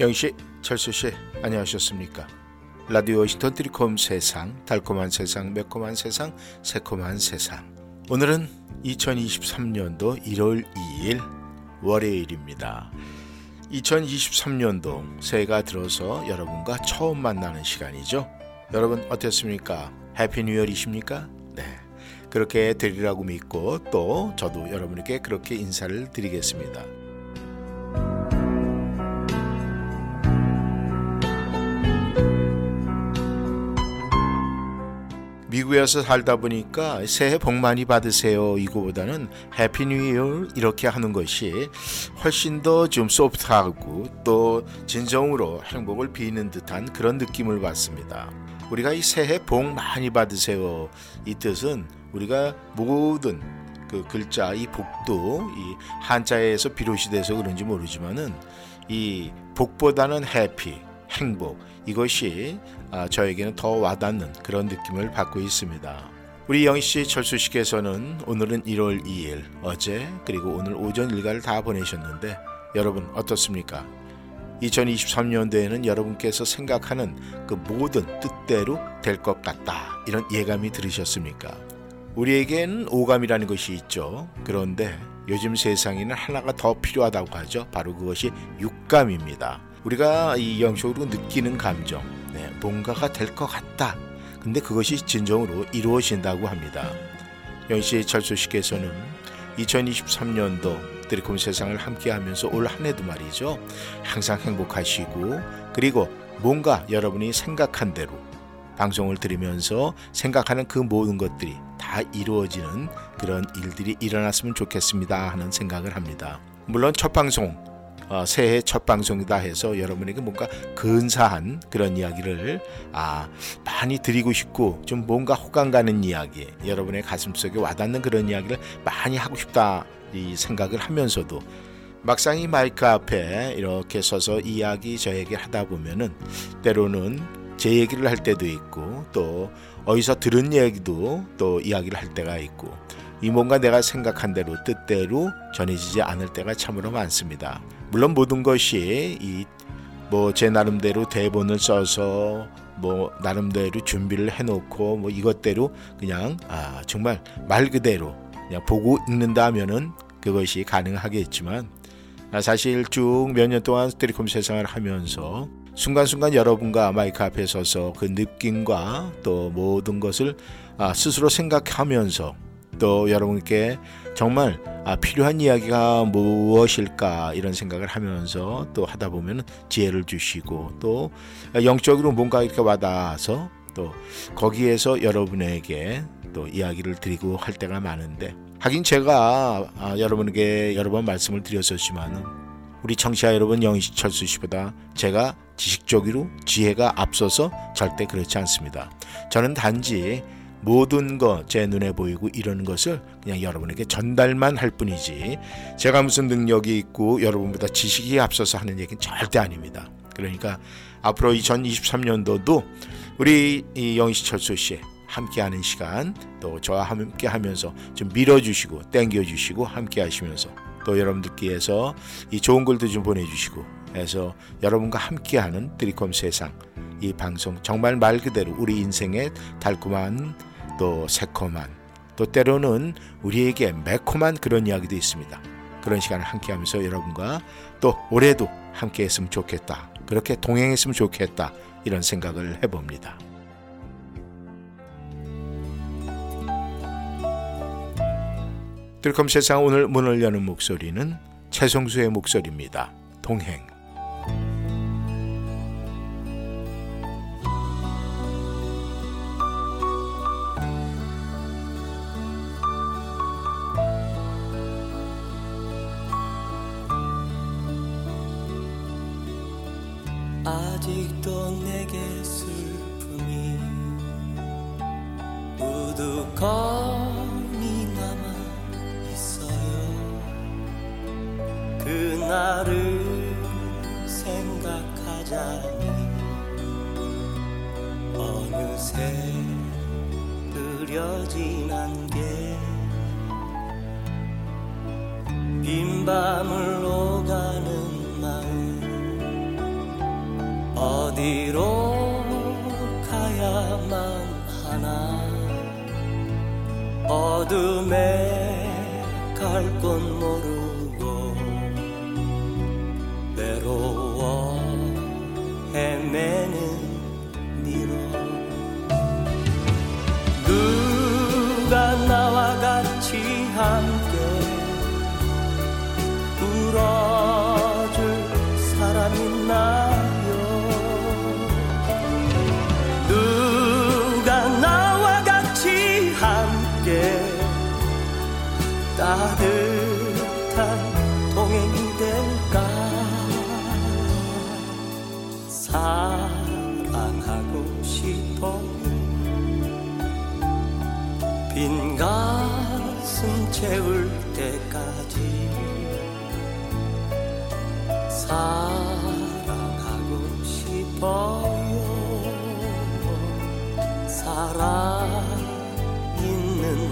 영씨, 철수씨, 안녕하셨습니까? 라디오 워싱턴 트리콤 세상, 달콤한 세상, 매콤한 세상, 새콤한 세상. 오늘은 2023년도 1월 2일 월요일입니다. 2023년도 새해가 들어서 여러분과 처음 만나는 시간이죠. 여러분 어땠습니까? 해피 뉴이얼이십니까? 네. 그렇게 되리라고 믿고 또 저도 여러분에게 그렇게 인사를 드리겠습니다. 미국에서 살다 보니까 새해 복 많이 받으세요 이거보다는 Happy New Year 이렇게 하는 것이 훨씬 더 좀 소프트하고 또 진정으로 행복을 비는 듯한 그런 느낌을 받습니다. 우리가 이 새해 복 많이 받으세요 이 뜻은 우리가 모든 그 글자 이 복도 이 한자에서 비롯이 돼서 그런지 모르지만은 이 복보다는 Happy 행복 이것이 아, 저에게는 더 와닿는 그런 느낌을 받고 있습니다. 우리 영희 씨 철수 씨께서는 오늘은 1월 2일 어제 그리고 오늘 오전 일과를 다 보내셨는데 여러분 어떻습니까? 2023년도에는 여러분께서 생각하는 그 모든 뜻대로 될 것 같다 이런 예감이 들으셨습니까? 우리에겐 오감이라는 것이 있죠. 그런데 요즘 세상에는 하나가 더 필요하다고 하죠. 바로 그것이 육감입니다. 우리가 이 영적으로 느끼는 감정, 네, 뭔가가 될 것 같다. 근데 그것이 진정으로 이루어진다고 합니다. 영시 철수씨께서는 2023년도 드리콤 세상을 함께하면서 올 한 해도 말이죠. 항상 행복하시고 그리고 뭔가 여러분이 생각한 대로 방송을 들으면서 생각하는 그 모든 것들이 다 이루어지는 그런 일들이 일어났으면 좋겠습니다 하는 생각을 합니다. 물론 첫 방송 어, 새해 첫 방송이다 해서 여러분에게 뭔가 근사한 그런 이야기를 아 많이 드리고 싶고 좀 뭔가 호감 가는 이야기 여러분의 가슴속에 와닿는 그런 이야기를 많이 하고 싶다 이 생각을 하면서도 막상 이 마이크 앞에 이렇게 서서 이야기 저에게 하다 보면은 때로는 제 얘기를 할 때도 있고 또 어디서 들은 얘기도 또 이야기를 할 때가 있고 이 뭔가 내가 생각한 대로 뜻대로 전해지지 않을 때가 참으로 많습니다. 물론 모든 것이 이 뭐 제 나름대로 대본을 써서 뭐 나름대로 준비를 해놓고 뭐 이것대로 그냥 아 정말 말 그대로 그냥 보고 읽는다면은 그것이 가능하겠지만 아, 사실 쭉 몇 년 동안 스테리콤 세상을 하면서 순간순간 여러분과 마이크 앞에 서서 그 느낌과 또 모든 것을 아, 스스로 생각하면서 또 여러분께 정말 아, 필요한 이야기가 무엇일까 이런 생각을 하면서 또 하다 보면 지혜를 주시고 또 영적으로 뭔가 이렇게 와닿아서 또 거기에서 여러분에게 또 이야기를 드리고 할 때가 많은데 하긴 제가 아, 여러분에게 여러 번 말씀을 드렸었지만은 우리 청취자 여러분 영희씨 철수 씨보다 제가 지식적으로 지혜가 앞서서 절대 그렇지 않습니다. 저는 단지 모든 것 제 눈에 보이고 이런 것을 그냥 여러분에게 전달만 할 뿐이지 제가 무슨 능력이 있고 여러분보다 지식이 앞서서 하는 얘기는 절대 아닙니다. 그러니까 앞으로 2023년도도 우리 영희씨 철수 씨 함께하는 시간 또 저와 함께 하면서 좀 밀어주시고 땡겨주시고 함께 하시면서 또 여러분들께서 이 좋은 글도 좀 보내주시고 해서 여러분과 함께하는 드리콤 세상 이 방송 정말 말 그대로 우리 인생의 달콤한 또 새콤한 또 때로는 우리에게 매콤한 그런 이야기도 있습니다. 그런 시간을 함께 하면서 여러분과 또 올해도 함께 했으면 좋겠다. 그렇게 동행했으면 좋겠다. 이런 생각을 해봅니다. 들컴 세상 오늘 문을 여는 목소리는 최성수의 목소리입니다. 동행. 아직도 내게 슬픔이 우두커니 남아 있어요. 그날을 생각하자니 어느새 그려진 안개 빈 밤을 어둠에 갈곳 모르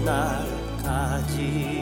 있는 날까지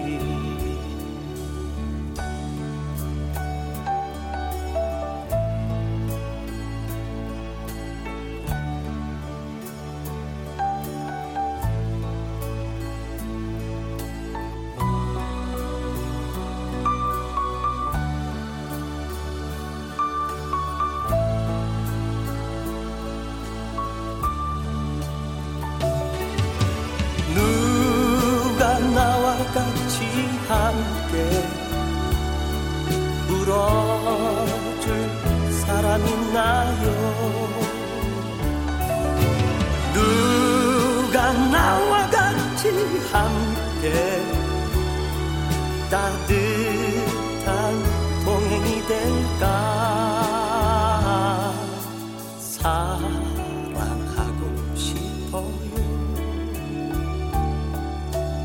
있나요. 누가 나와 같이 함께 따뜻한 동행이 될까? 사랑하고 싶어요.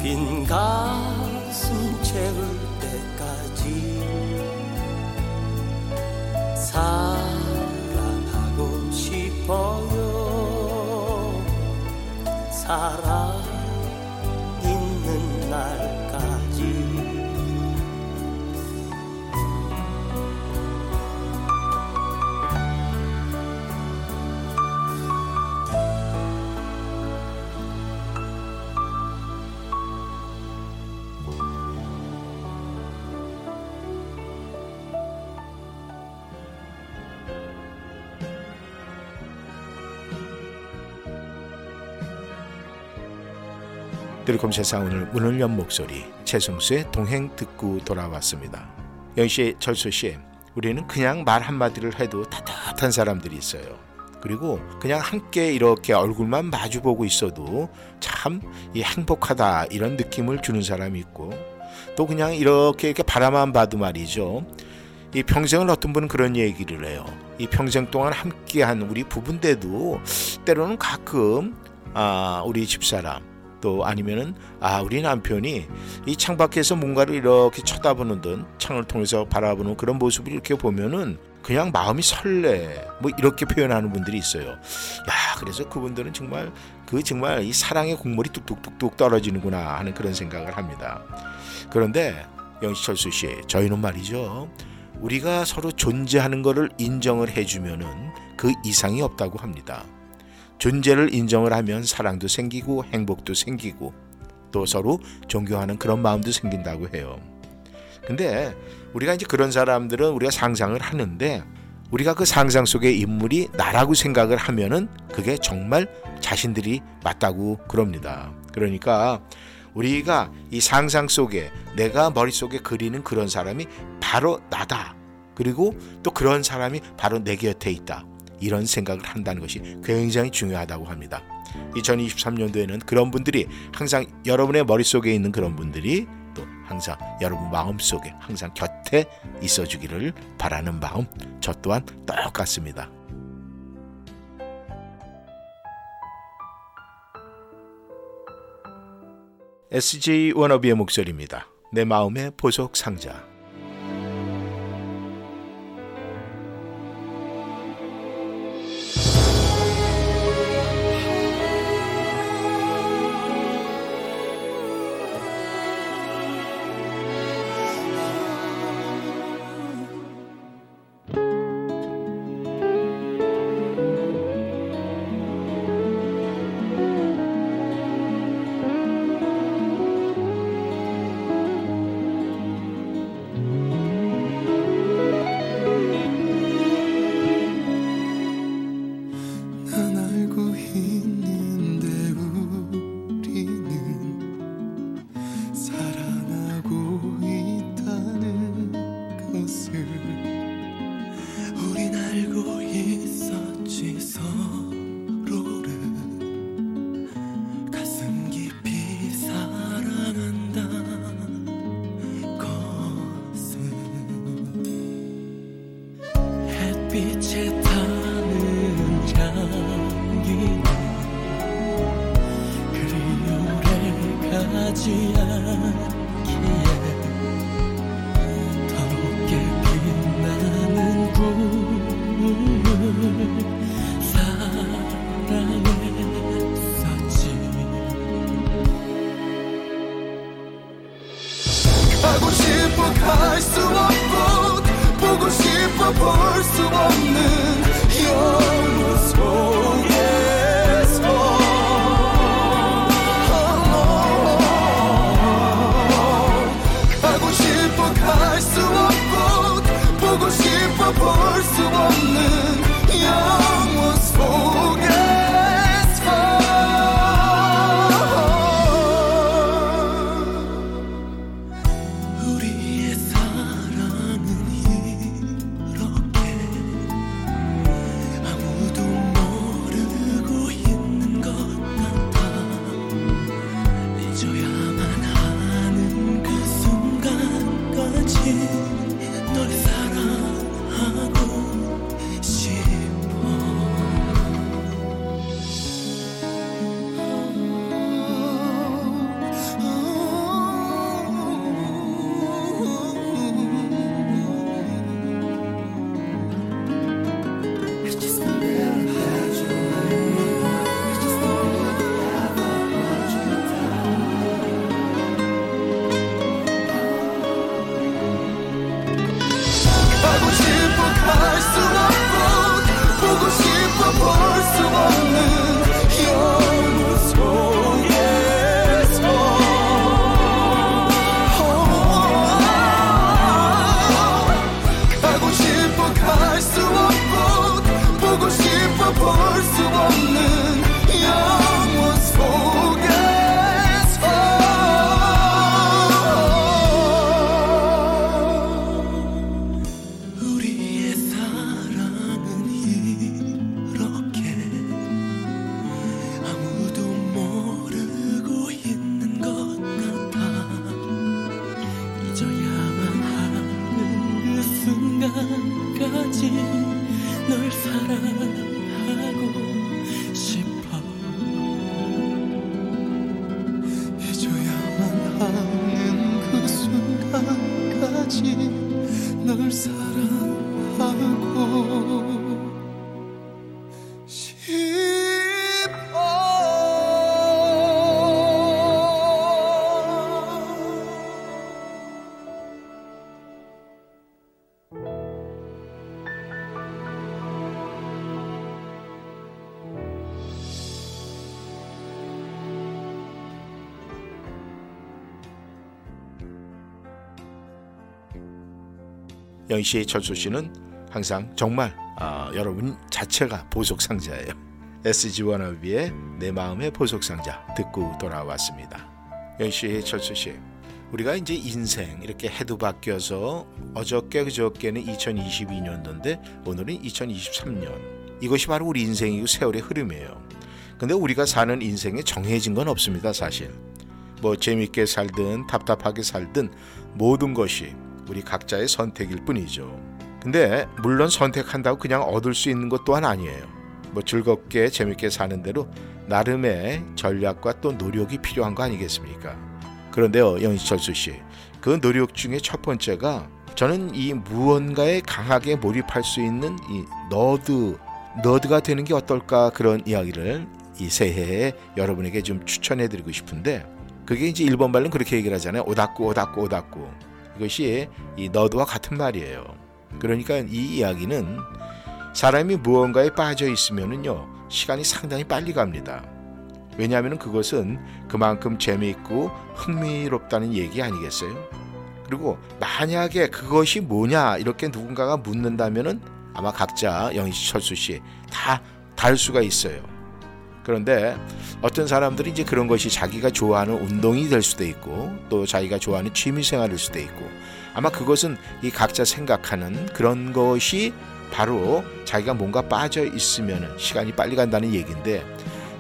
빈가 드리콤 세상 오늘 문을 연 목소리 최성수의 동행 듣고 돌아왔습니다. 영씨, 철수 씨, 우리는 그냥 말 한마디를 해도 따뜻한 사람들이 있어요. 그리고 그냥 함께 이렇게 얼굴만 마주보고 있어도 참 이 행복하다 이런 느낌을 주는 사람이 있고 또 그냥 이렇게 이렇게 바라만 봐도 말이죠. 이 평생을 어떤 분은 그런 얘기를 해요. 이 평생 동안 함께한 우리 부부인데도 때로는 가끔 아 우리 집사람 또 아니면은 아 우리 남편이 이 창밖에서 뭔가를 이렇게 쳐다보는 듯 창을 통해서 바라보는 그런 모습을 이렇게 보면은 그냥 마음이 설레 뭐 이렇게 표현하는 분들이 있어요. 야 그래서 그분들은 정말 그 정말 이 사랑의 국물이 뚝뚝뚝뚝 떨어지는구나 하는 그런 생각을 합니다. 그런데 영시철수 씨 저희는 말이죠. 우리가 서로 존재하는 것을 인정을 해주면은 그 이상이 없다고 합니다. 존재를 인정을 하면 사랑도 생기고 행복도 생기고 또 서로 존경하는 그런 마음도 생긴다고 해요. 근데 우리가 이제 그런 사람들은 우리가 상상을 하는데 우리가 그 상상 속의 인물이 나라고 생각을 하면은 그게 정말 자신들이 맞다고 그럽니다. 그러니까 우리가 이 상상 속에 내가 머릿속에 그리는 그런 사람이 바로 나다. 그리고 또 그런 사람이 바로 내 곁에 있다. 이런 생각을 한다는 것이 굉장히 중요하다고 합니다. 2023년도에는 그런 분들이 항상 여러분의 머릿속에 있는 그런 분들이 또 항상 여러분 마음속에 항상 곁에 있어 주기를 바라는 마음 저 또한 똑같습니다. SJ 워너비의 목소리입니다. 내 마음의 보석 상자. possible 영희 씨, 철수 씨는 항상 정말 아, 여러분 자체가 보석상자예요. SG 워너비의 내 마음의 보석상자 듣고 돌아왔습니다. 영희 씨, 철수 씨. 우리가 이제 인생 이렇게 해도 바뀌어서 어저께 그저께는 2022년도인데 오늘은 2023년. 이것이 바로 우리 인생이고 세월의 흐름이에요. 근데 우리가 사는 인생에 정해진 건 없습니다, 사실. 뭐 재밌게 살든 답답하게 살든 모든 것이 우리 각자의 선택일 뿐이죠. 근데 물론 선택한다고 그냥 얻을 수 있는 것 또한 아니에요. 뭐 즐겁게 재밌게 사는 대로 나름의 전략과 또 노력이 필요한 거 아니겠습니까? 그런데요, 영희철수 씨, 그 노력 중에 첫 번째가 저는 이 무언가에 강하게 몰입할 수 있는 이 너드 너드가 되는 게 어떨까 그런 이야기를 이 새해에 여러분에게 좀 추천해드리고 싶은데 그게 이제 일본 말로 그렇게 얘기를 하잖아요. 오다꾸 오다꾸 오다꾸. 이것이 이 너드와 같은 말이에요. 그러니까 이 이야기는 사람이 무언가에 빠져 있으면은요 시간이 상당히 빨리 갑니다. 왜냐하면 그것은 그만큼 재미있고 흥미롭다는 얘기 아니겠어요? 그리고 만약에 그것이 뭐냐 이렇게 누군가가 묻는다면은 아마 각자 영희 철수 씨다 다를 수가 있어요. 그런데 어떤 사람들이 이제 그런 것이 자기가 좋아하는 운동이 될 수도 있고 또 자기가 좋아하는 취미 생활일 수도 있고 아마 그것은 이 각자 생각하는 그런 것이 바로 자기가 뭔가 빠져 있으면 시간이 빨리 간다는 얘기인데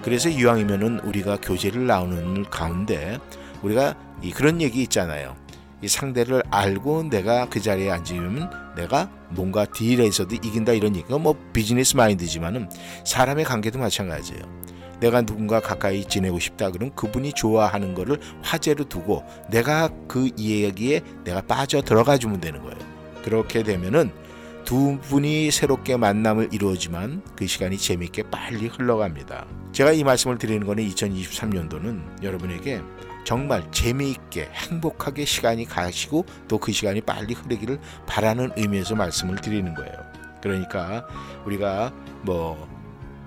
그래서 이왕이면은 우리가 교제를 나오는 가운데 우리가 이 그런 얘기 있잖아요. 이 상대를 알고 내가 그 자리에 앉으면 내가 뭔가 딜에서도 이긴다 이런 얘기가 뭐 비즈니스 마인드지만은 사람의 관계도 마찬가지예요. 내가 누군가 가까이 지내고 싶다 그러면 그분이 좋아하는 거를 화제로 두고 내가 그 이야기에 내가 빠져 들어가 주면 되는 거예요. 그렇게 되면은 두 분이 새롭게 만남을 이루어지만 그 시간이 재밌게 빨리 흘러갑니다. 제가 이 말씀을 드리는 거는 2023년도는 여러분에게 정말 재미있게 행복하게 시간이 가시고 또 그 시간이 빨리 흐르기를 바라는 의미에서 말씀을 드리는 거예요. 그러니까 우리가 뭐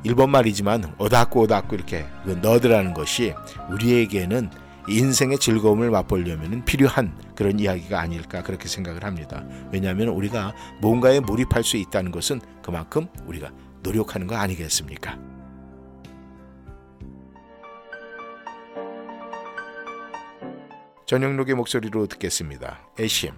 일본 말이지만 오다쿠 오다쿠 이렇게 그 너드라는 것이 우리에게는 인생의 즐거움을 맛보려면 필요한 그런 이야기가 아닐까 그렇게 생각을 합니다. 왜냐하면 우리가 뭔가에 몰입할 수 있다는 것은 그만큼 우리가 노력하는 거 아니겠습니까? 전영록의 목소리로 듣겠습니다. 애심.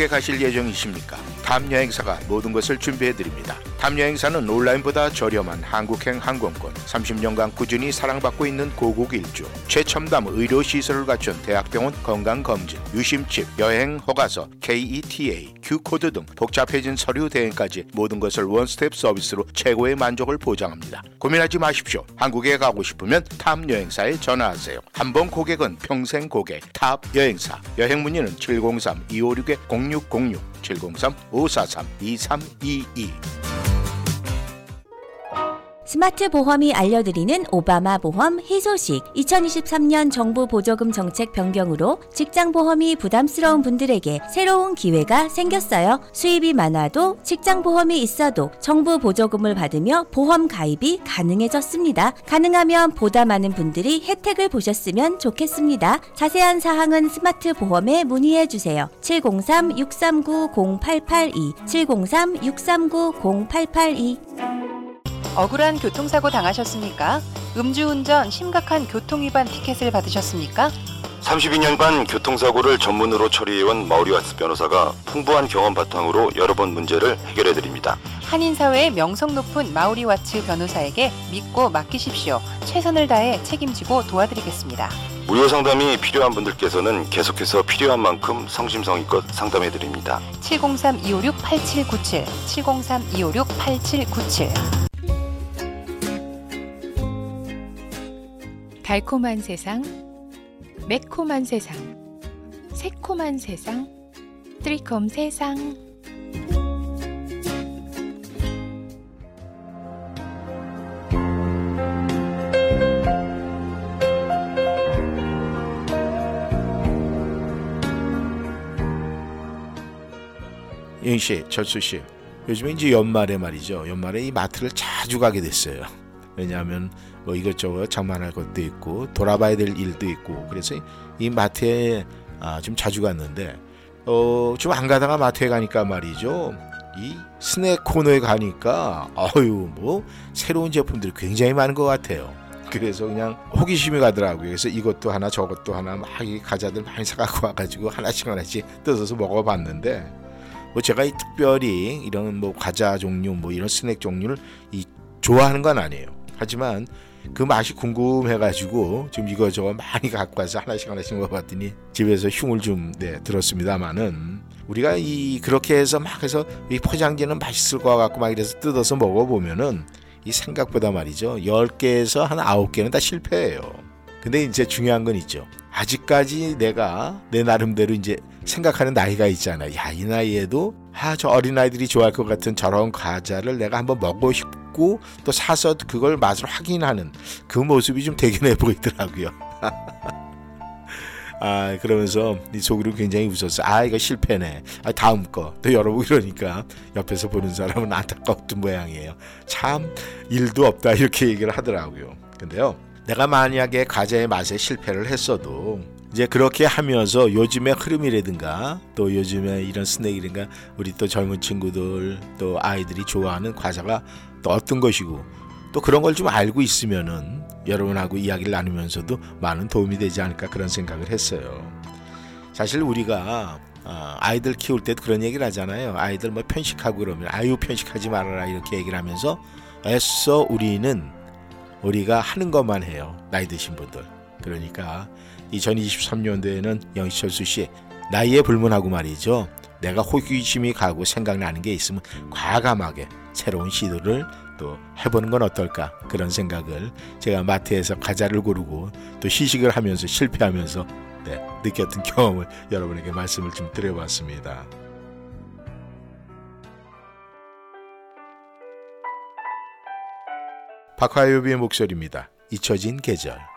한국에 가실 예정이십니까? 탑 여행사가 모든 것을 준비해 드립니다. 탑 여행사는 온라인보다 저렴한 한국행 항공권, 30년간 꾸준히 사랑받고 있는 고국 일주, 최첨단 의료 시설을 갖춘 대학병원 건강검진, 유심칩, 여행 허가서, K-ETA, Q코드 등 복잡해진 서류 대행까지 모든 것을 원스톱 서비스로 최고의 만족을 보장합니다. 고민하지 마십시오. 한국에 가고 싶으면 탑 여행사에 전화하세요. 한 번 고객은 평생 고객 탑 여행사. 여행 문의는 703-256-0606, 703-543-2322. 스마트 보험이 알려드리는 오바마 보험 희소식 2023년 정부 보조금 정책 변경으로 직장 보험이 부담스러운 분들에게 새로운 기회가 생겼어요. 수입이 많아도 직장 보험이 있어도 정부 보조금을 받으며 보험 가입이 가능해졌습니다. 가능하면 보다 많은 분들이 혜택을 보셨으면 좋겠습니다. 자세한 사항은 스마트 보험에 문의해 주세요. 703-639-0882 703-639-0882 억울한 교통사고 당하셨습니까? 음주운전 심각한 교통위반 티켓을 받으셨습니까? 32년간 교통사고를 전문으로 처리해온 마우리와츠 변호사가 풍부한 경험 바탕으로 여러 번 문제를 해결해 드립니다. 한인사회의 명성 높은 마우리와츠 변호사에게 믿고 맡기십시오. 최선을 다해 책임지고 도와드리겠습니다. 무료 상담이 필요한 분들께서는 계속해서 필요한 만큼 성심성의껏 상담해 드립니다. 703-256-8797 703-256-8797 달콤한 세상, 매콤한 세상, 새콤한 세상, 트리콤 세상. 영희 씨, 철수 씨. 요즘에 이제 연말에 말이죠. 연말에 이 마트를 자주 가게 됐어요. 왜냐하면 뭐 이것저것 장만할 것도 있고 돌아봐야 될 일도 있고 그래서 이 마트에 아, 좀 자주 갔는데 어, 좀 안 가다가 마트에 가니까 말이죠. 이 스낵 코너에 가니까 아유 뭐 새로운 제품들이 굉장히 많은 것 같아요. 그래서 그냥 호기심이 가더라고요. 그래서 이것도 하나 저것도 하나 막 이 과자들 많이 사갖고 와가지고 하나씩 하나씩 뜯어서 먹어봤는데 뭐 제가 이 특별히 이런 뭐 과자 종류 뭐 이런 스낵 종류를 이 좋아하는 건 아니에요. 하지만 그 맛이 궁금해가지고 지금 이거저거 많이 갖고 와서 하나씩 하나씩 먹어봤더니 집에서 흉을 좀 네, 들었습니다만은 우리가 이 그렇게 해서 막 해서 이 포장지는 맛있을 것 같고 막 이래서 뜯어서 먹어보면은 이 생각보다 말이죠 10개에서 한 9개는 다 실패해요. 근데 이제 중요한 건 있죠. 아직까지 내가 내 나름대로 이제 생각하는 나이가 있잖아. 야, 이 나이에도 아, 저 어린아이들이 좋아할 것 같은 저런 과자를 내가 한번 먹고 싶고 또 사서 그걸 맛을 확인하는 그 모습이 좀 대견해 보이더라고요. 아, 그러면서 이 속으로 굉장히 웃었어. 아, 이거 실패네. 아, 다음 거. 또 열어보고 이러니까 옆에서 보는 사람은 안타까웠던 모양이에요. 참, 일도 없다. 이렇게 얘기를 하더라고요. 근데요. 내가 만약에 과자의 맛에 실패를 했어도 이제 그렇게 하면서 요즘의 흐름이라든가 또 요즘에 이런 스낵이든가 우리 또 젊은 친구들 또 아이들이 좋아하는 과자가 또 어떤 것이고 또 그런 걸 좀 알고 있으면은 여러분하고 이야기를 나누면서도 많은 도움이 되지 않을까 그런 생각을 했어요. 사실 우리가 어, 아이들 키울 때도 그런 얘기를 하잖아요. 아이들 뭐 편식하고 그러면 아유 편식하지 말아라 이렇게 얘기를 하면서 애써 우리는 우리가 하는 것만 해요. 나이 드신 분들. 그러니까 2023년도에는 영희철수 씨 나이에 불문하고 말이죠. 내가 호기심이 가고 생각나는 게 있으면 과감하게 새로운 시도를 또 해보는 건 어떨까 그런 생각을 제가 마트에서 과자를 고르고 또 시식을 하면서 실패하면서 네, 느꼈던 경험을 여러분에게 말씀을 좀 드려봤습니다. 박화요비의 목소리입니다. 잊혀진 계절.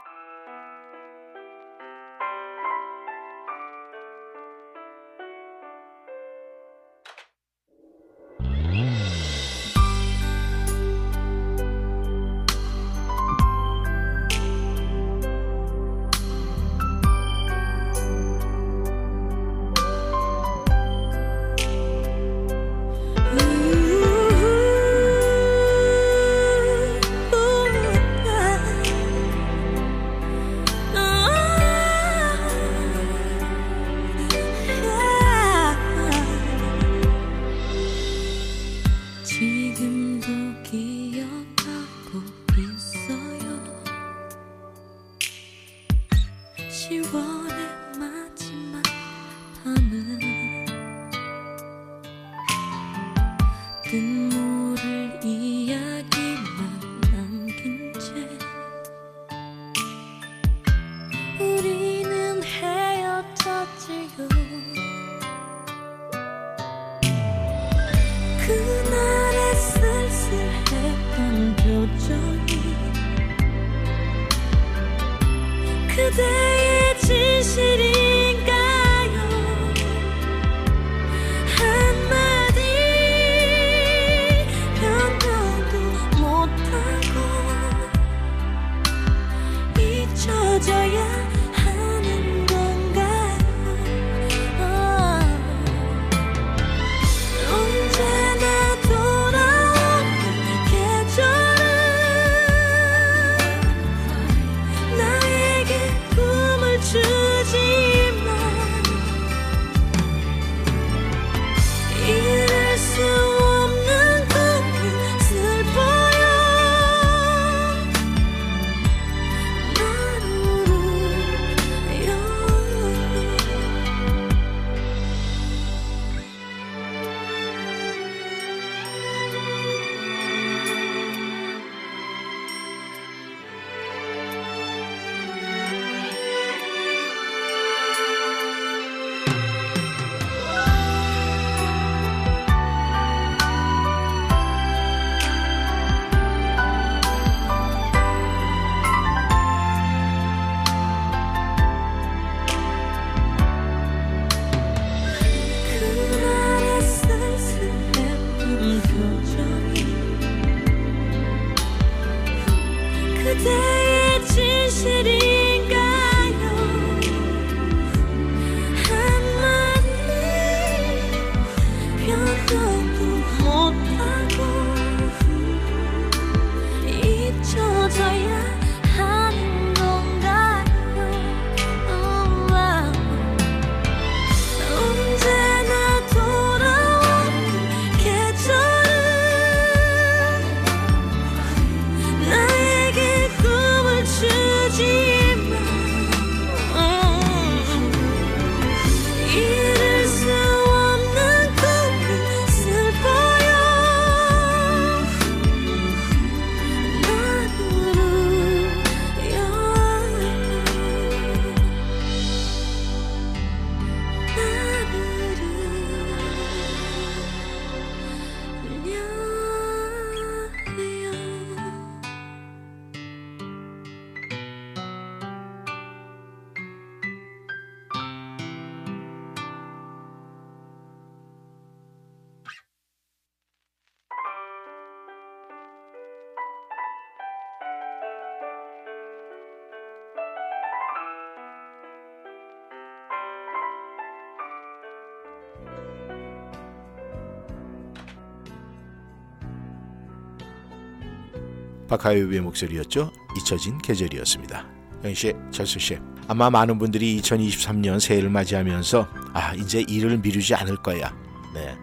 박하유비의 목소리였죠. 잊혀진 계절이었습니다. 영씨, 철수씨. 아마 많은 분들이 2023년 새해를 맞이하면서 아 이제 일을 미루지 않을 거야. 네,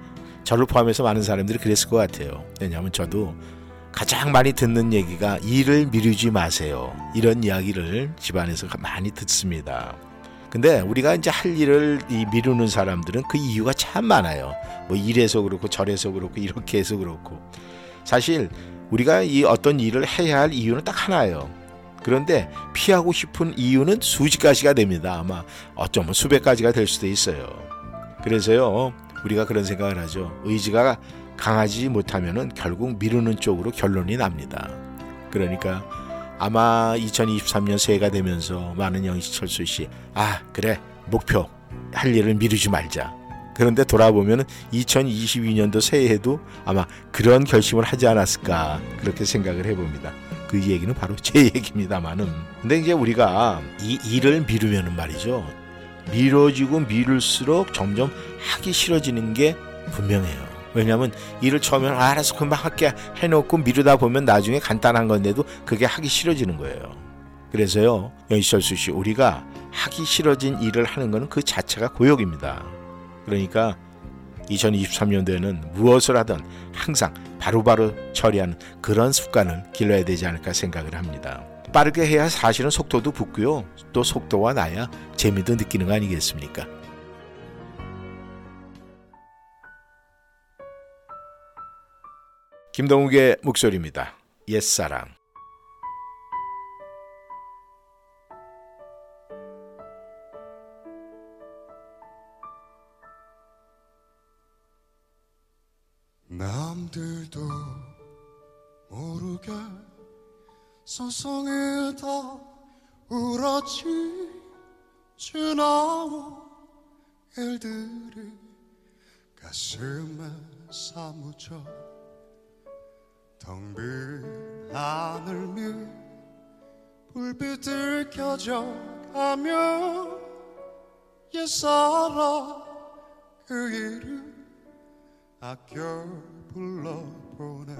저를 포함해서 많은 사람들이 그랬을 것 같아요. 왜냐하면 저도 가장 많이 듣는 얘기가 일을 미루지 마세요. 이런 이야기를 집안에서 많이 듣습니다. 근데 우리가 이제 할 일을 이 미루는 사람들은 그 이유가 참 많아요. 뭐 이래서 그렇고 저래서 그렇고 이렇게 해서 그렇고 사실 우리가 이 어떤 일을 해야 할 이유는 딱 하나예요. 그런데 피하고 싶은 이유는 수십 가지가 됩니다. 아마 어쩌면 수백 가지가 될 수도 있어요. 그래서요, 우리가 그런 생각을 하죠. 의지가 강하지 못하면은 결국 미루는 쪽으로 결론이 납니다. 그러니까 아마 2023년 새해가 되면서 많은 영시철수 씨, 아 그래 목표 할 일을 미루지 말자. 그런데 돌아보면 2022년도 새해에도 아마 그런 결심을 하지 않았을까 그렇게 생각을 해봅니다. 그 얘기는 바로 제 얘기입니다만은. 근데 이제 우리가 이 일을 미루면은 말이죠. 미뤄지고 미룰수록 점점 하기 싫어지는 게 분명해요. 왜냐하면 일을 처음에 아, 알아서 금방 할게 해놓고 미루다 보면 나중에 간단한 건데도 그게 하기 싫어지는 거예요. 그래서요, 연시철수 씨, 우리가 하기 싫어진 일을 하는 것은 그 자체가 고역입니다. 그러니까 2023년도에는 무엇을 하든 항상 바로바로 처리하는 그런 습관을 길러야 되지 않을까 생각을 합니다. 빠르게 해야 사실은 속도도 붙고요. 또 속도와 나야 재미도 느끼는 거 아니겠습니까? 김동욱의 목소리입니다. 옛사랑 남들도 모르게 서성이다 울었지 지나온 일들이 가슴에 사무쳐 텅 빈 하늘 미 불빛들 켜져가며 옛사랑 그 이름 아껴 불러보네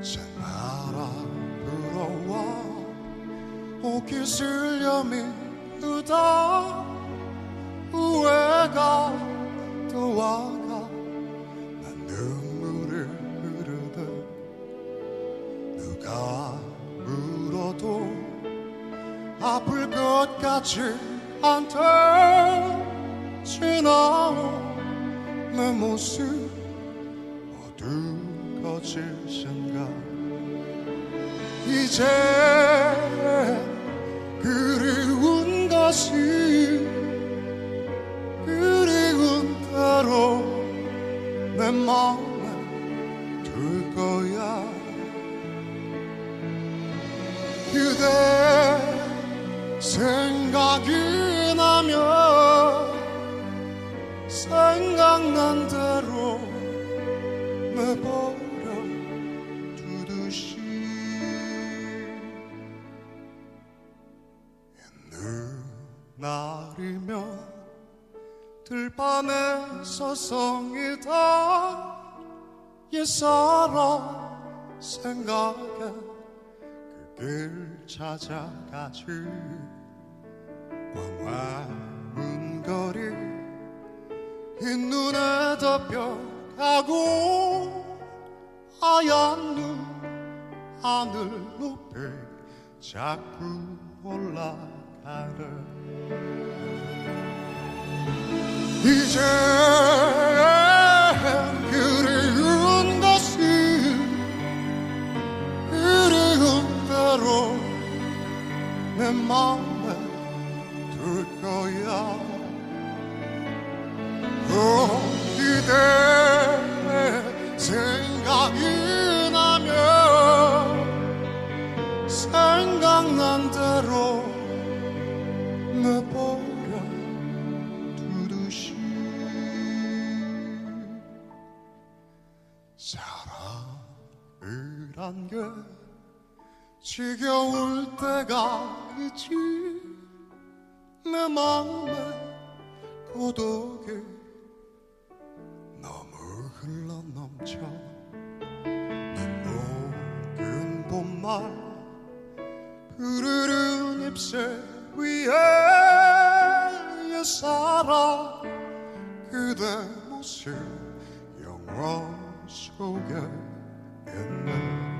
새나라 불어와. 옷깃 쓸려 미우다 후회가 또 와가. 난 눈물을 흐르듯 누가 물어도 아플 것 같지 않대. 지나온 내 모습 어두워질 생각. 이제 그리운 것이 그리운 대로 내 마음에 둘 거야. 그대 생각이 나면 생각난 대로 내버 들판에 서성이 다. 옛사람 생각에 그 길 찾아가지 광화문 거리. 흰 눈에 덮여가고 하얀 눈 하늘 높이 자꾸 올라가네 이제 그리운 것이 그리운 대로 내 마음에 둘 거야. 어, 그대 생각이 나면 생각난 대로 내버 이란 게 지겨울 때가 있지. 내 마음에 고독이 너무 흘러 넘쳐 내 녹은 봄말 푸르른 잎새 위에 옛사랑 그대 모습 영원 속에 있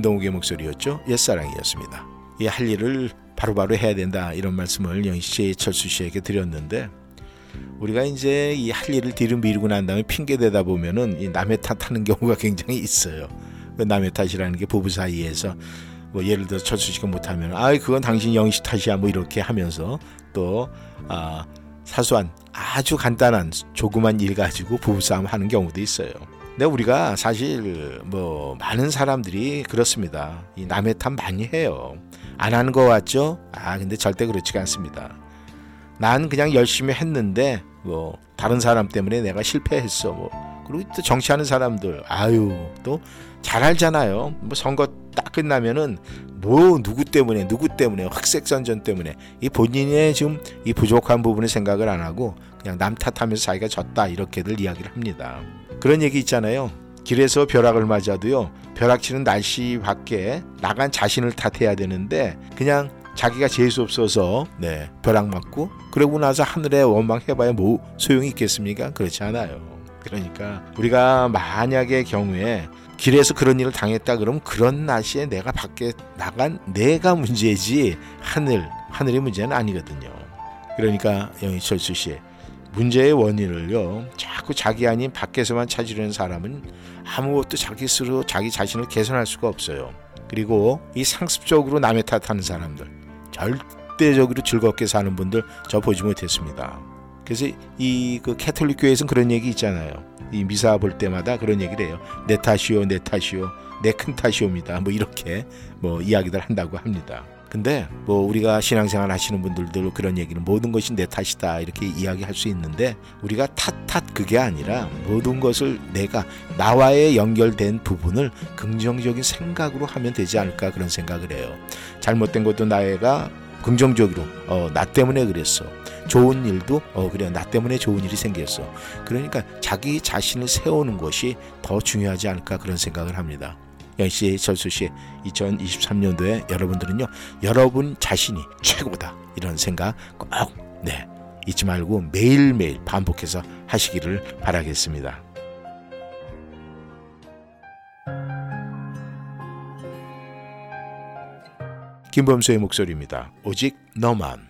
김동욱의 목소리였죠. 옛사랑이었습니다. 이 할 일을 바로 바로 해야 된다 이런 말씀을 영희 씨, 철수 씨에게 드렸는데 우리가 이제 이 할 일을 뒤로 미루고 난 다음에 핑계 대다 보면은 이 남의 탓하는 경우가 굉장히 있어요. 그 남의 탓이라는 게 부부 사이에서 뭐 예를 들어 철수 씨가 못하면 아 그건 당신 영식 탓이야 뭐 이렇게 하면서 또 아, 사소한 아주 간단한 조그만 일 가지고 부부싸움 하는 경우도 있어요. 근데 우리가 사실 뭐 많은 사람들이 그렇습니다. 이 남의 탓 많이 해요. 안 하는 거 같죠? 아 근데 절대 그렇지가 않습니다. 난 그냥 열심히 했는데 뭐 다른 사람 때문에 내가 실패했어 뭐 그리고 또 정치하는 사람들 아유 또 잘 알잖아요 뭐 선거 딱 끝나면은 뭐 누구 때문에 누구 때문에 흑색 선전 때문에 이 본인의 지금 이 부족한 부분을 생각을 안 하고 그냥 남 탓하면서 자기가 졌다 이렇게들 이야기를 합니다 그런 얘기 있잖아요 길에서 벼락을 맞아도요 벼락치는 날씨 밖에 나간 자신을 탓해야 되는데 그냥 자기가 재수 없어서 네 벼락 맞고 그러고 나서 하늘에 원망해봐야 뭐 소용이 있겠습니까? 그렇지 않아요. 그러니까 우리가 만약의 경우에 길에서 그런 일을 당했다 그러면 그런 날씨에 내가 밖에 나간 내가 문제지 하늘 하늘의 문제는 아니거든요. 그러니까 영희철수 씨 문제의 원인을요 자꾸 자기 아닌 밖에서만 찾으려는 사람은 아무것도 자기 스스로 자기 자신을 개선할 수가 없어요. 그리고 이 상습적으로 남의 탓하는 사람들 절대적으로 즐겁게 사는 분들 저 보지 못했습니다. 그래서 이 그 캐톨릭 교회에서는 그런 얘기 있잖아요. 이 미사 볼 때마다 그런 얘기를 해요. 내 탓이요, 내 탓이요, 내 큰 탓이옵니다. 뭐 이렇게 뭐 이야기들 한다고 합니다. 근데 뭐 우리가 신앙생활 하시는 분들도 그런 얘기는 모든 것이 내 탓이다 이렇게 이야기할 수 있는데 우리가 탓탓 그게 아니라 모든 것을 내가 나와의 연결된 부분을 긍정적인 생각으로 하면 되지 않을까 그런 생각을 해요. 잘못된 것도 나애가 긍정적으로 어, 나 때문에 그랬어. 좋은 일도 어 그래 나 때문에 좋은 일이 생겼어. 그러니까 자기 자신을 세우는 것이 더 중요하지 않을까 그런 생각을 합니다. 영씨, 철수 씨, 2023년도에 여러분들은요, 여러분 자신이 최고다 이런 생각 꼭 네, 잊지 말고 매일매일 반복해서 하시기를 바라겠습니다. 김범수의 목소리입니다. 오직 너만.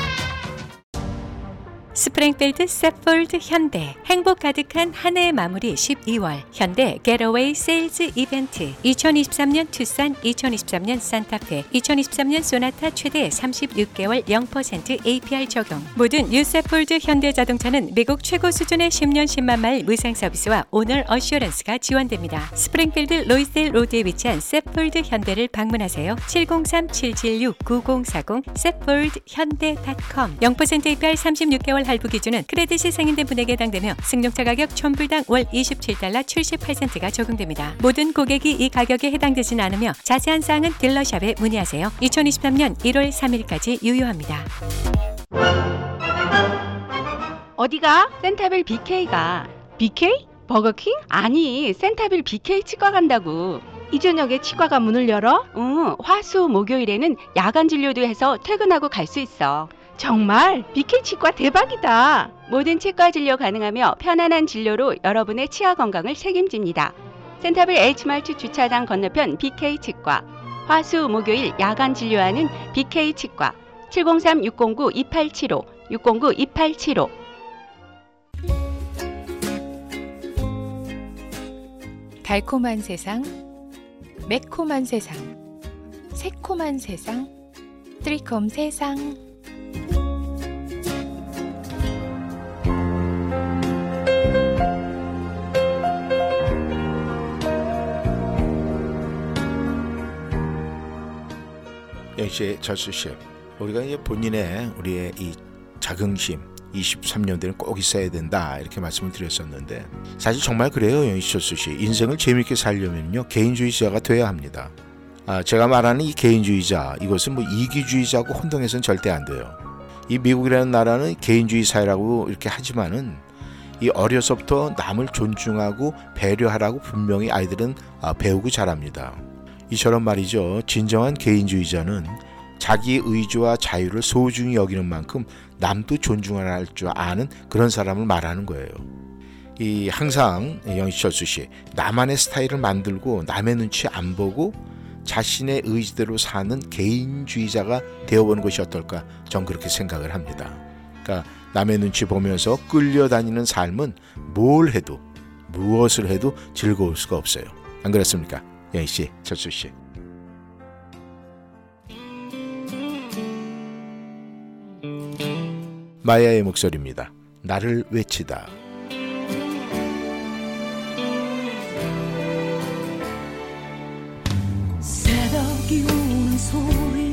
스프링필드 Safford 현대 행복 가득한 한 해의 마무리 12월 현대 Getaway Sales Event 2023년 투싼 2023년 산타페 2023년 소나타 최대 36개월 0% APR 적용 모든 New Safford 현대자동차는 미국 최고 수준의 10년 10만 마일 무상 서비스와 Owner Assurance가 지원됩니다. 스프링필드 Loisdale Road에 위치한 Safford 현대를 방문하세요. 703-776-9040 Safford 현대.com 0% APR 36개월 할부 기준은 크레딧이 승인된 분에게 해당되며 승용차 가격 1000불당 월 27달러 78센트가 적용됩니다. 모든 고객이 이 가격에 해당되진 않으며 자세한 사항은 딜러샵에 문의하세요. 2023년 1월 3일까지 유효합니다. 어디가? 센타빌 BK가. BK? 버거킹? 아니, 센타빌 BK 치과 간다고. 이 저녁에 치과가 문을 열어? 응, 화수 목요일에는 야간 진료도 해서 퇴근하고 갈 수 있어. 정말 BK 치과 대박이다. 모든 치과 진료 가능하며 편안한 진료로 여러분의 치아 건강을 책임집니다. 센타빌 H마트 주차장 건너편 BK 치과. 화수 목요일 야간 진료하는 BK 치과. 703-609-2875, 609-2875. 달콤한 세상, 매콤한 세상, 새콤한 세상, 트리콤 세상. 절수 씨, 우리가 이제 본인의 우리의 이 자긍심 23년대는 꼭 있어야 된다 이렇게 말씀을 드렸었는데 사실 정말 그래요 영희철수 씨 인생을 재밌게 살려면요 개인주의자가 돼야 합니다. 아, 제가 말하는 이 개인주의자 이것은 뭐 이기주의자고 혼동해서는 절대 안 돼요. 이 미국이라는 나라는 개인주의 사회라고 이렇게 하지만은 이 어려서부터 남을 존중하고 배려하라고 분명히 아이들은 아, 배우고 자랍니다 이처럼 말이죠 진정한 개인주의자는 자기 의지와 자유를 소중히 여기는 만큼 남도 존중하라 할 줄 아는 그런 사람을 말하는 거예요. 이 항상 영희철수 씨 나만의 스타일을 만들고 남의 눈치 안 보고 자신의 의지대로 사는 개인주의자가 되어보는 것이 어떨까? 전 그렇게 생각을 합니다. 그러니까 남의 눈치 보면서 끌려다니는 삶은 뭘 해도 무엇을 해도 즐거울 수가 없어요. 안 그렇습니까? 영희 씨, 철수 씨. 마야의 목소리입니다. 나를 외치다. 새벽이 오는 소리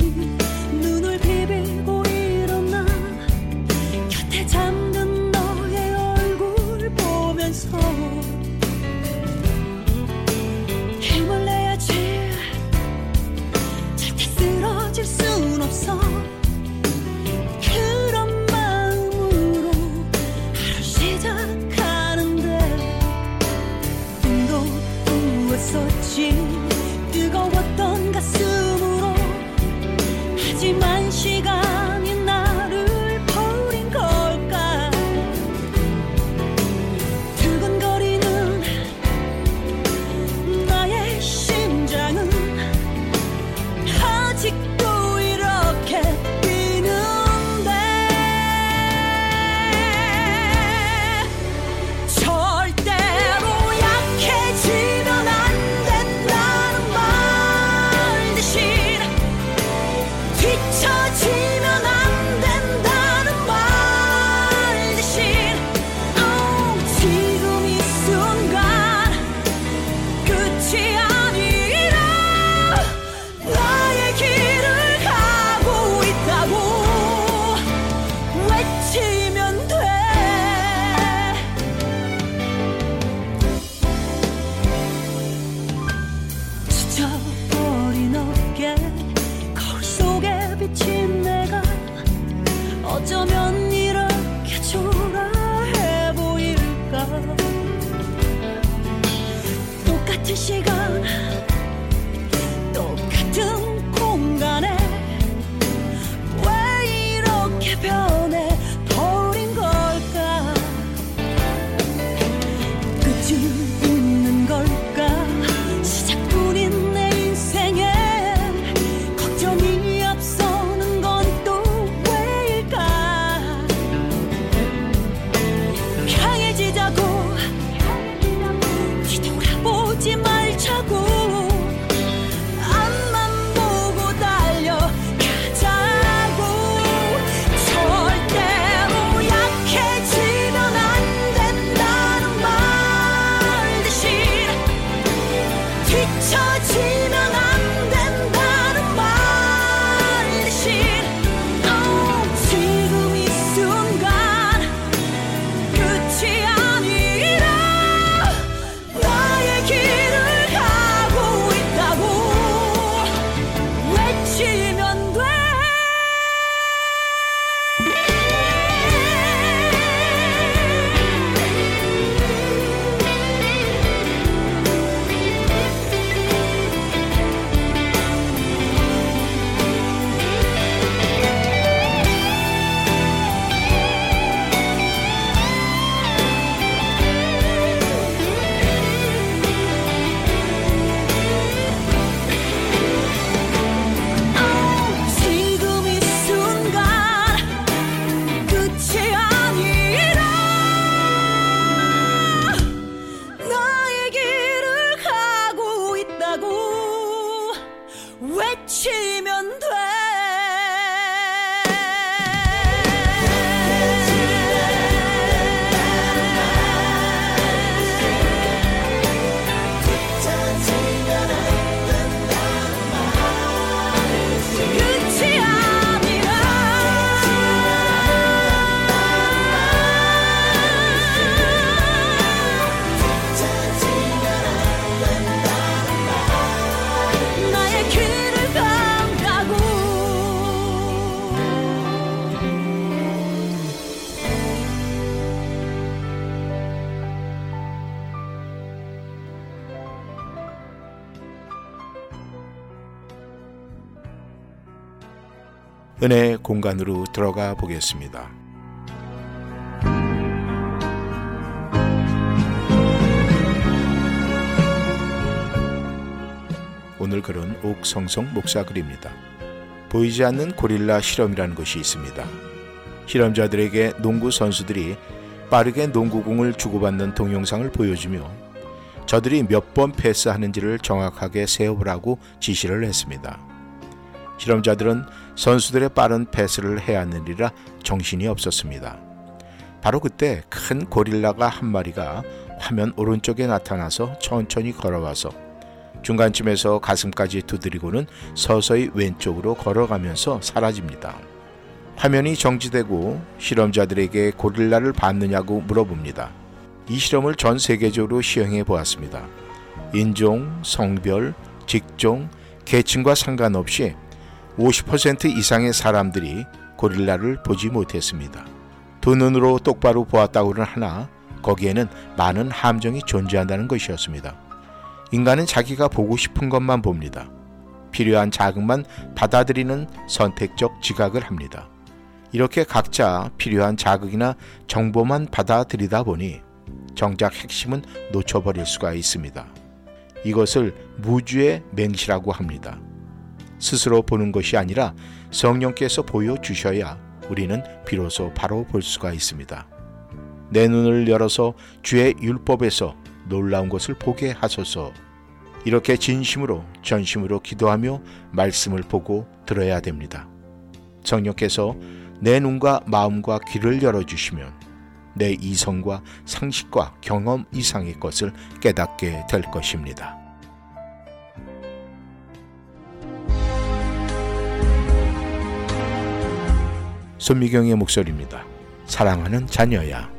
은혜의 공간으로 들어가 보겠습니다. 오늘 글은 옥성성 목사 글입니다. 보이지 않는 고릴라 실험이라는 것이 있습니다. 실험자들에게 농구 선수들이 빠르게 농구공을 주고받는 동영상을 보여주며 저들이 몇 번 패스하는지를 정확하게 세어보라고 지시를 했습니다. 실험자들은 선수들의 빠른 패스를 헤아느리라 정신이 없었습니다. 바로 그때 큰 고릴라가 한 마리가 화면 오른쪽에 나타나서 천천히 걸어와서 중간쯤에서 가슴까지 두드리고는 서서히 왼쪽으로 걸어가면서 사라집니다. 화면이 정지되고 실험자들에게 고릴라를 봤느냐고 물어봅니다. 이 실험을 전 세계적으로 시행해 보았습니다. 인종, 성별, 직종, 계층과 상관없이 50% 이상의 사람들이 고릴라를 보지 못했습니다. 두 눈으로 똑바로 보았다고는 하나 거기에는 많은 함정이 존재한다는 것이었습니다. 인간은 자기가 보고 싶은 것만 봅니다. 필요한 자극만 받아들이는 선택적 지각을 합니다. 이렇게 각자 필요한 자극이나 정보만 받아들이다 보니 정작 핵심은 놓쳐버릴 수가 있습니다. 이것을 무주의 맹시라고 합니다. 스스로 보는 것이 아니라 성령께서 보여주셔야 우리는 비로소 바로 볼 수가 있습니다. 내 눈을 열어서 주의 율법에서 놀라운 것을 보게 하소서. 이렇게 진심으로 전심으로 기도하며 말씀을 보고 들어야 됩니다. 성령께서 내 눈과 마음과 귀를 열어주시면 내 이성과 상식과 경험 이상의 것을 깨닫게 될 것입니다. 손미경의 목소리입니다. 사랑하는 자녀야.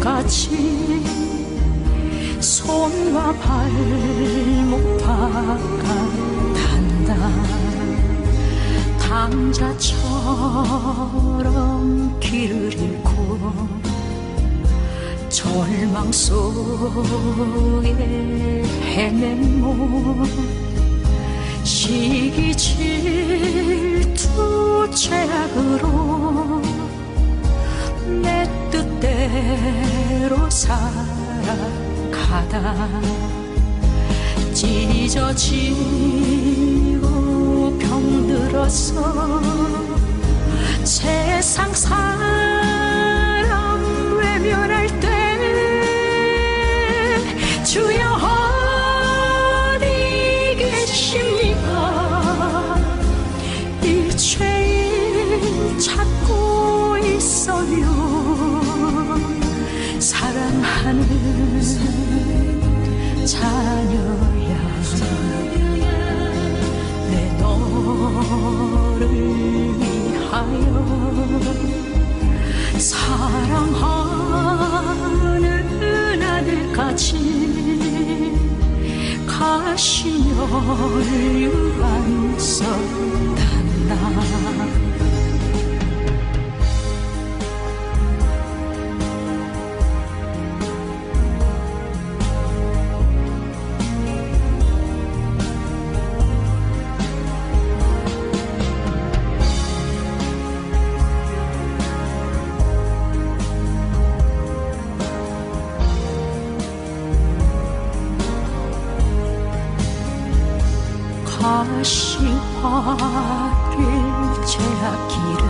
아들같이 손과 발목 바깥한다. 당자처럼 길을 잃고 절망 속에 헤맨 몸 시기 질투 죄악으로 내 뜻대로 살아가다. 찢어지고 병들어서 세상 사람 외면할 때 주여 위하여 사랑하는 아들같이 가시며 유한서 단다 가시화길 제약길에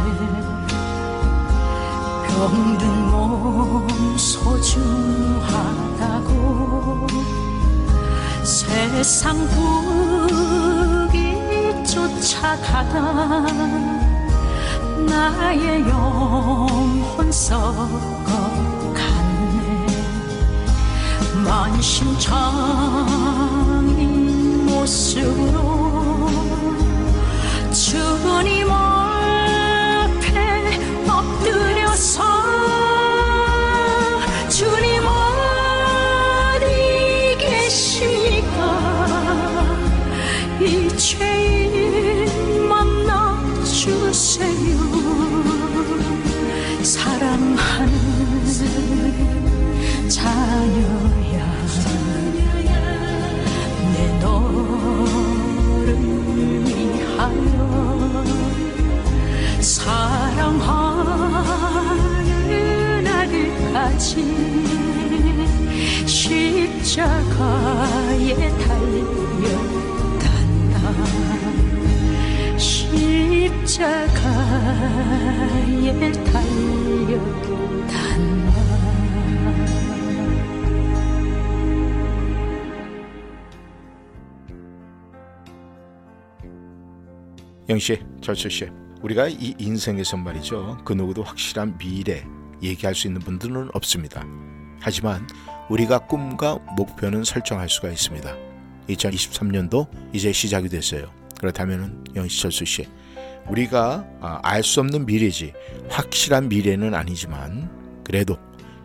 병든 몸 소중하다고 세상 부기 쫓아가다 나의 영혼 썩어갔네. 만심창인 모습으로 주 영씨, 절수씨, 우리가 이 인생에서 말이죠. 그 누구도 확실한 미래 얘기할 수 있는 분들은 없습니다. 하지만 우리가 꿈과 목표는 설정할 수가 있습니다. 2023년도 이제 시작이 됐어요. 그렇다면 영씨, 절수씨, 우리가 알 수 없는 미래지 확실한 미래는 아니지만 그래도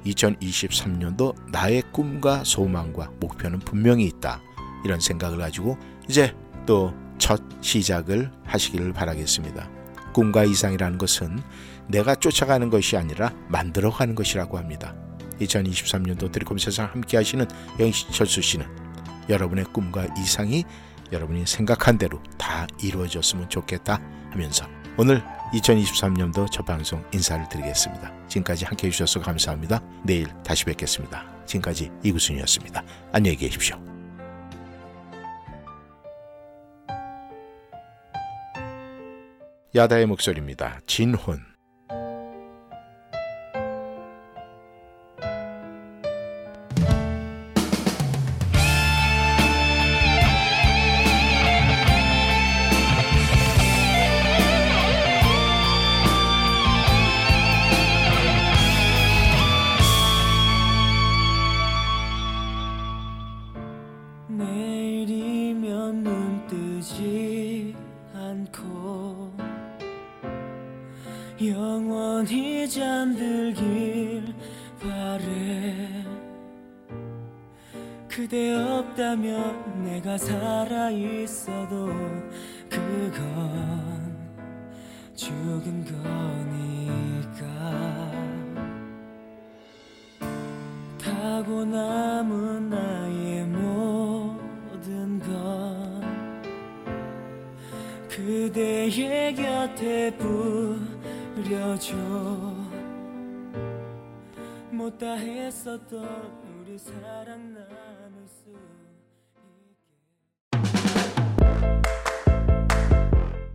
2023년도 나의 꿈과 소망과 목표는 분명히 있다. 이런 생각을 가지고 이제 또 첫 시작을 하시기를 바라겠습니다. 꿈과 이상이라는 것은 내가 쫓아가는 것이 아니라 만들어가는 것이라고 합니다. 2023년도 드리콤 세상 함께 하시는 영희철수 씨는 여러분의 꿈과 이상이 여러분이 생각한 대로 다 이루어졌으면 좋겠다 하면서 오늘 2023년도 첫 방송 인사를 드리겠습니다. 지금까지 함께 해주셔서 감사합니다. 내일 다시 뵙겠습니다. 지금까지 이구순이었습니다. 안녕히 계십시오. 야다의 목소리입니다. 진혼. 사랑 나눌 수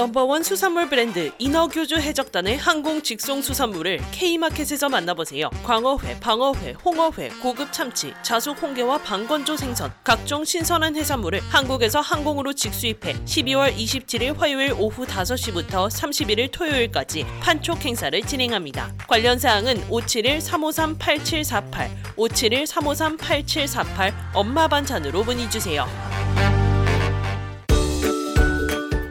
넘버원 수산물 브랜드 인어교주 해적단의 항공 직송 수산물을 K마켓에서 만나보세요. 광어회, 방어회, 홍어회, 고급 참치, 자숙 홍게와 방건조 생선, 각종 신선한 해산물을 한국에서 항공으로 직수입해 12월 27일 화요일 오후 5시부터 31일 토요일까지 판촉 행사를 진행합니다. 관련 사항은 571-353-8748, 571-353-8748 엄마 반찬으로 문의 주세요.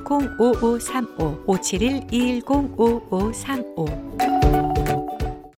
1 5 5535 571-210-5535